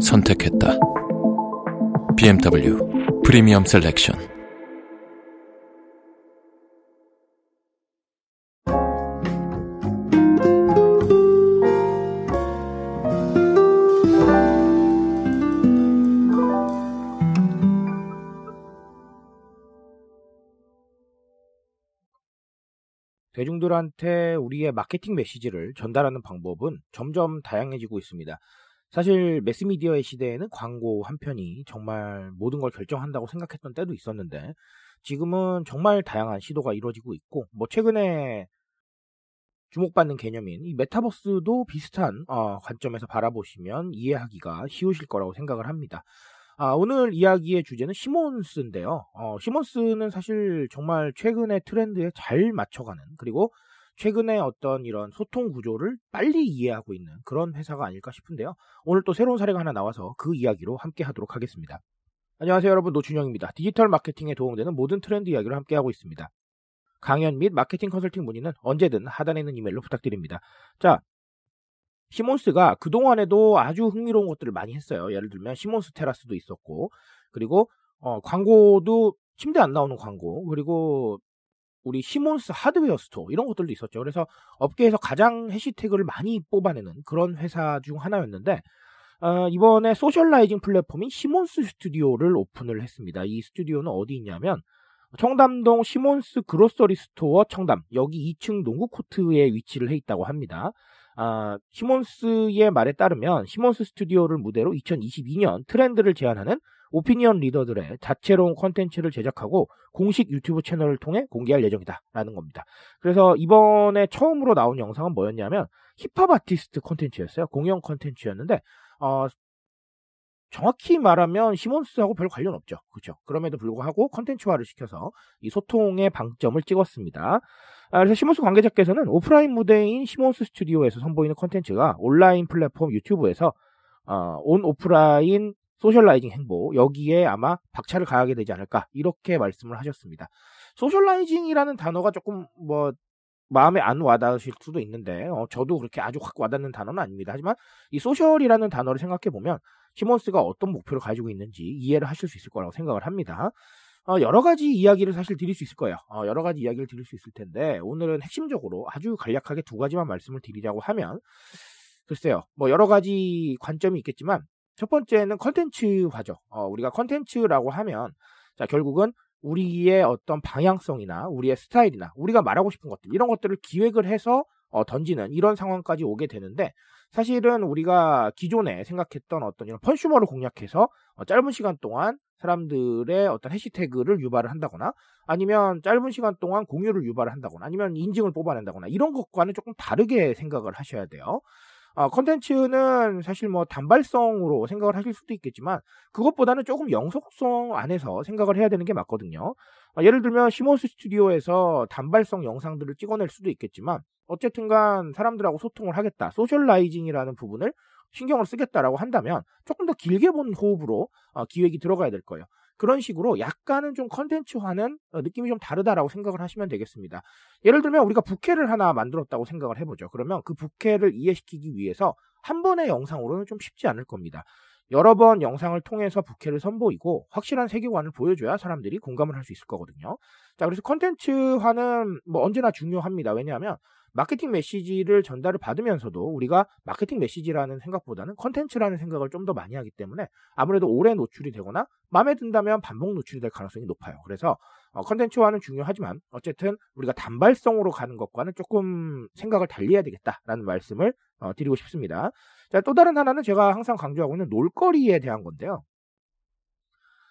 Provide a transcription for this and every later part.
선택했다. BMW 프리미엄 셀렉션. 대중들한테 우리의 마케팅 메시지를 전달하는 방법은 점점 다양해지고 있습니다. 사실 매스미디어의 시대에는 광고 한 편이 정말 모든 걸 결정한다고 생각했던 때도 있었는데 지금은 정말 다양한 시도가 이루어지고 있고 뭐 최근에 주목받는 개념인 이 메타버스도 비슷한 어, 관점에서 바라보시면 이해하기가 쉬우실 거라고 생각을 합니다. 아, 오늘 이야기의 주제는 시몬스인데요. 어, 시몬스는 사실 정말 최근의 트렌드에 잘 맞춰가는 그리고 최근의 어떤 이런 소통 구조를 빨리 이해하고 있는 그런 회사가 아닐까 싶은데요. 오늘 또 새로운 사례가 하나 나와서 그 이야기로 함께 하도록 하겠습니다. 안녕하세요 여러분 노준영입니다. 디지털 마케팅에 도움되는 모든 트렌드 이야기를 함께 하고 있습니다. 강연 및 마케팅 컨설팅 문의는 언제든 하단에 있는 이메일로 부탁드립니다. 자, 시몬스가 그동안에도 아주 흥미로운 것들을 많이 했어요. 예를 들면 시몬스 테라스도 있었고, 그리고 어, 광고도 침대 안 나오는 광고, 그리고 우리 시몬스 하드웨어 스토어 이런 것들도 있었죠. 그래서 업계에서 가장 해시태그를 많이 뽑아내는 그런 회사 중 하나였는데 어, 이번에 socializing 플랫폼인 시몬스 스튜디오를 오픈을 했습니다. 이 스튜디오는 어디 있냐면 청담동 시몬스 그로서리 스토어 청담 여기 2층 농구 코트에 위치를 해 있다고 합니다. 아, 시몬스의 말에 따르면 시몬스 스튜디오를 무대로 2022년 트렌드를 제안하는 오피니언 리더들의 다채로운 컨텐츠를 제작하고 공식 유튜브 채널을 통해 공개할 예정이다라는 겁니다. 그래서 이번에 처음으로 나온 영상은 뭐였냐면 힙합 아티스트 컨텐츠였어요. 공연 컨텐츠였는데 어, 정확히 말하면 시몬스하고 별 관련 없죠. 그렇죠. 그럼에도 불구하고 컨텐츠화를 시켜서 이 소통에 방점을 찍었습니다. 아, 그래서 시몬스 관계자께서는 오프라인 무대인 시몬스 스튜디오에서 선보이는 컨텐츠가 온라인 플랫폼 유튜브에서 어, 온 오프라인 socializing 행보 여기에 아마 박차를 가하게 되지 않을까 이렇게 말씀을 하셨습니다. socializing이라는 단어가 조금 뭐 마음에 안 와닿으실 수도 있는데 어, 저도 그렇게 아주 확 와닿는 단어는 아닙니다. 하지만 이 social이라는 단어를 생각해 보면 시몬스가 어떤 목표를 가지고 있는지 이해를 하실 수 있을 거라고 생각을 합니다. 어, 여러 가지 이야기를 사실 드릴 수 있을 거예요. 어, 여러 가지 이야기를 드릴 수 있을 텐데 오늘은 핵심적으로 아주 간략하게 두 가지만 말씀을 드리자고 하면 글쎄요, 뭐 여러 가지 관점이 있겠지만 첫 번째는 컨텐츠화죠. 어, 우리가 컨텐츠라고 하면 자 결국은 우리의 어떤 방향성이나 우리의 스타일이나 우리가 말하고 싶은 것들 이런 것들을 기획을 해서 어, 던지는 이런 상황까지 오게 되는데 사실은 우리가 기존에 생각했던 어떤 이런 펀슈머를 공략해서 어, 짧은 시간 동안 사람들의 어떤 해시태그를 유발을 한다거나 아니면 짧은 시간 동안 공유를 유발을 한다거나 아니면 인증을 뽑아낸다거나 이런 것과는 조금 다르게 생각을 하셔야 돼요. 어, 컨텐츠는 사실 뭐 단발성으로 생각을 하실 수도 있겠지만 그것보다는 조금 영속성 안에서 생각을 해야 되는 게 맞거든요. 어, 예를 들면 시몬스 스튜디오에서 단발성 영상들을 찍어낼 수도 있겠지만 어쨌든간 사람들하고 소통을 하겠다. socializing이라는 부분을 신경을 쓰겠다라고 한다면 조금 더 길게 본 호흡으로 어, 기획이 들어가야 될 거예요. 그런 식으로 약간은 좀 컨텐츠화는 어, 느낌이 좀 다르다라고 생각을 하시면 되겠습니다. 예를 들면 우리가 부캐를 하나 만들었다고 생각을 해보죠. 그러면 그 부캐를 이해시키기 위해서 한 번의 영상으로는 좀 쉽지 않을 겁니다. 여러 번 영상을 통해서 부캐를 선보이고 확실한 세계관을 보여줘야 사람들이 공감을 할 수 있을 거거든요. 자, 그래서 컨텐츠화는 뭐 언제나 중요합니다. 왜냐하면 마케팅 메시지를 전달을 받으면서도 우리가 마케팅 메시지라는 생각보다는 컨텐츠라는 생각을 좀 더 많이 하기 때문에 아무래도 오래 노출이 되거나 마음에 든다면 반복 노출이 될 가능성이 높아요. 그래서 어, 컨텐츠화는 중요하지만 어쨌든 우리가 단발성으로 가는 것과는 조금 생각을 달리해야 되겠다라는 말씀을 어, 드리고 싶습니다. 자, 또 다른 하나는 제가 항상 강조하고 있는 놀거리에 대한 건데요.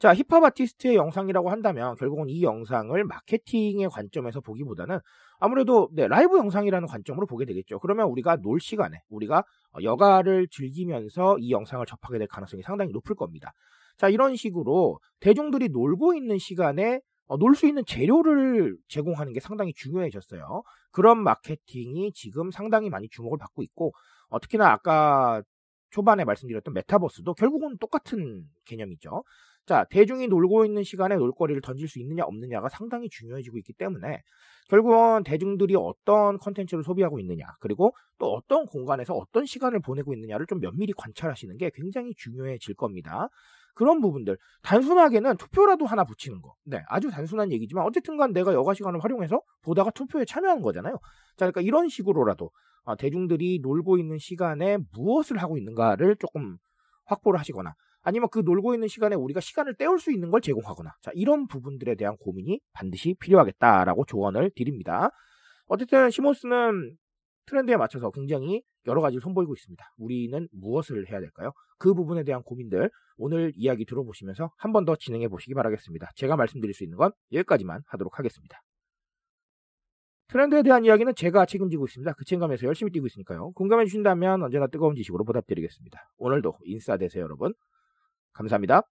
자, 힙합 아티스트의 영상이라고 한다면 결국은 이 영상을 마케팅의 관점에서 보기보다는 아무래도 네, 라이브 영상이라는 관점으로 보게 되겠죠. 그러면 우리가 놀 시간에 우리가 여가를 즐기면서 이 영상을 접하게 될 가능성이 상당히 높을 겁니다. 자, 이런 식으로 대중들이 놀고 있는 시간에 어, 놀수 있는 재료를 제공하는 게 상당히 중요해졌어요. 그런 마케팅이 지금 상당히 많이 주목을 받고 있고, 어, 특히나 아까 초반에 말씀드렸던 메타버스도 결국은 똑같은 개념이죠. 자, 대중이 놀고 있는 시간에 놀거리를 던질 수 있느냐 없느냐가 상당히 중요해지고 있기 때문에 결국은 대중들이 어떤 컨텐츠를 소비하고 있느냐, 그리고 또 어떤 공간에서 어떤 시간을 보내고 있느냐를 좀 면밀히 관찰하시는 게 굉장히 중요해질 겁니다. 그런 부분들 단순하게는 투표라도 하나 붙이는 거. 네, 아주 단순한 얘기지만 어쨌든간 내가 여가 시간을 활용해서 보다가 투표에 참여하는 거잖아요. 자, 그러니까 이런 식으로라도 아, 대중들이 놀고 있는 시간에 무엇을 하고 있는가를 조금 확보를 하시거나 아니면 그 놀고 있는 시간에 우리가 시간을 때울 수 있는 걸 제공하거나 자, 이런 부분들에 대한 고민이 반드시 필요하겠다라고 조언을 드립니다. 어쨌든 시모스는 트렌드에 맞춰서 굉장히 여러 가지 선보이고 있습니다. 우리는 무엇을 해야 될까요? 그 부분에 대한 고민들 오늘 이야기 들어보시면서 한 번 더 진행해 보시기 바라겠습니다. 제가 말씀드릴 수 있는 건 여기까지만 하도록 하겠습니다. 트렌드에 대한 이야기는 제가 책임지고 있습니다. 그 책임감에서 열심히 뛰고 있으니까요. 공감해 주신다면 언제나 뜨거운 지식으로 보답드리겠습니다. 오늘도 인싸 되세요, 여러분. 감사합니다.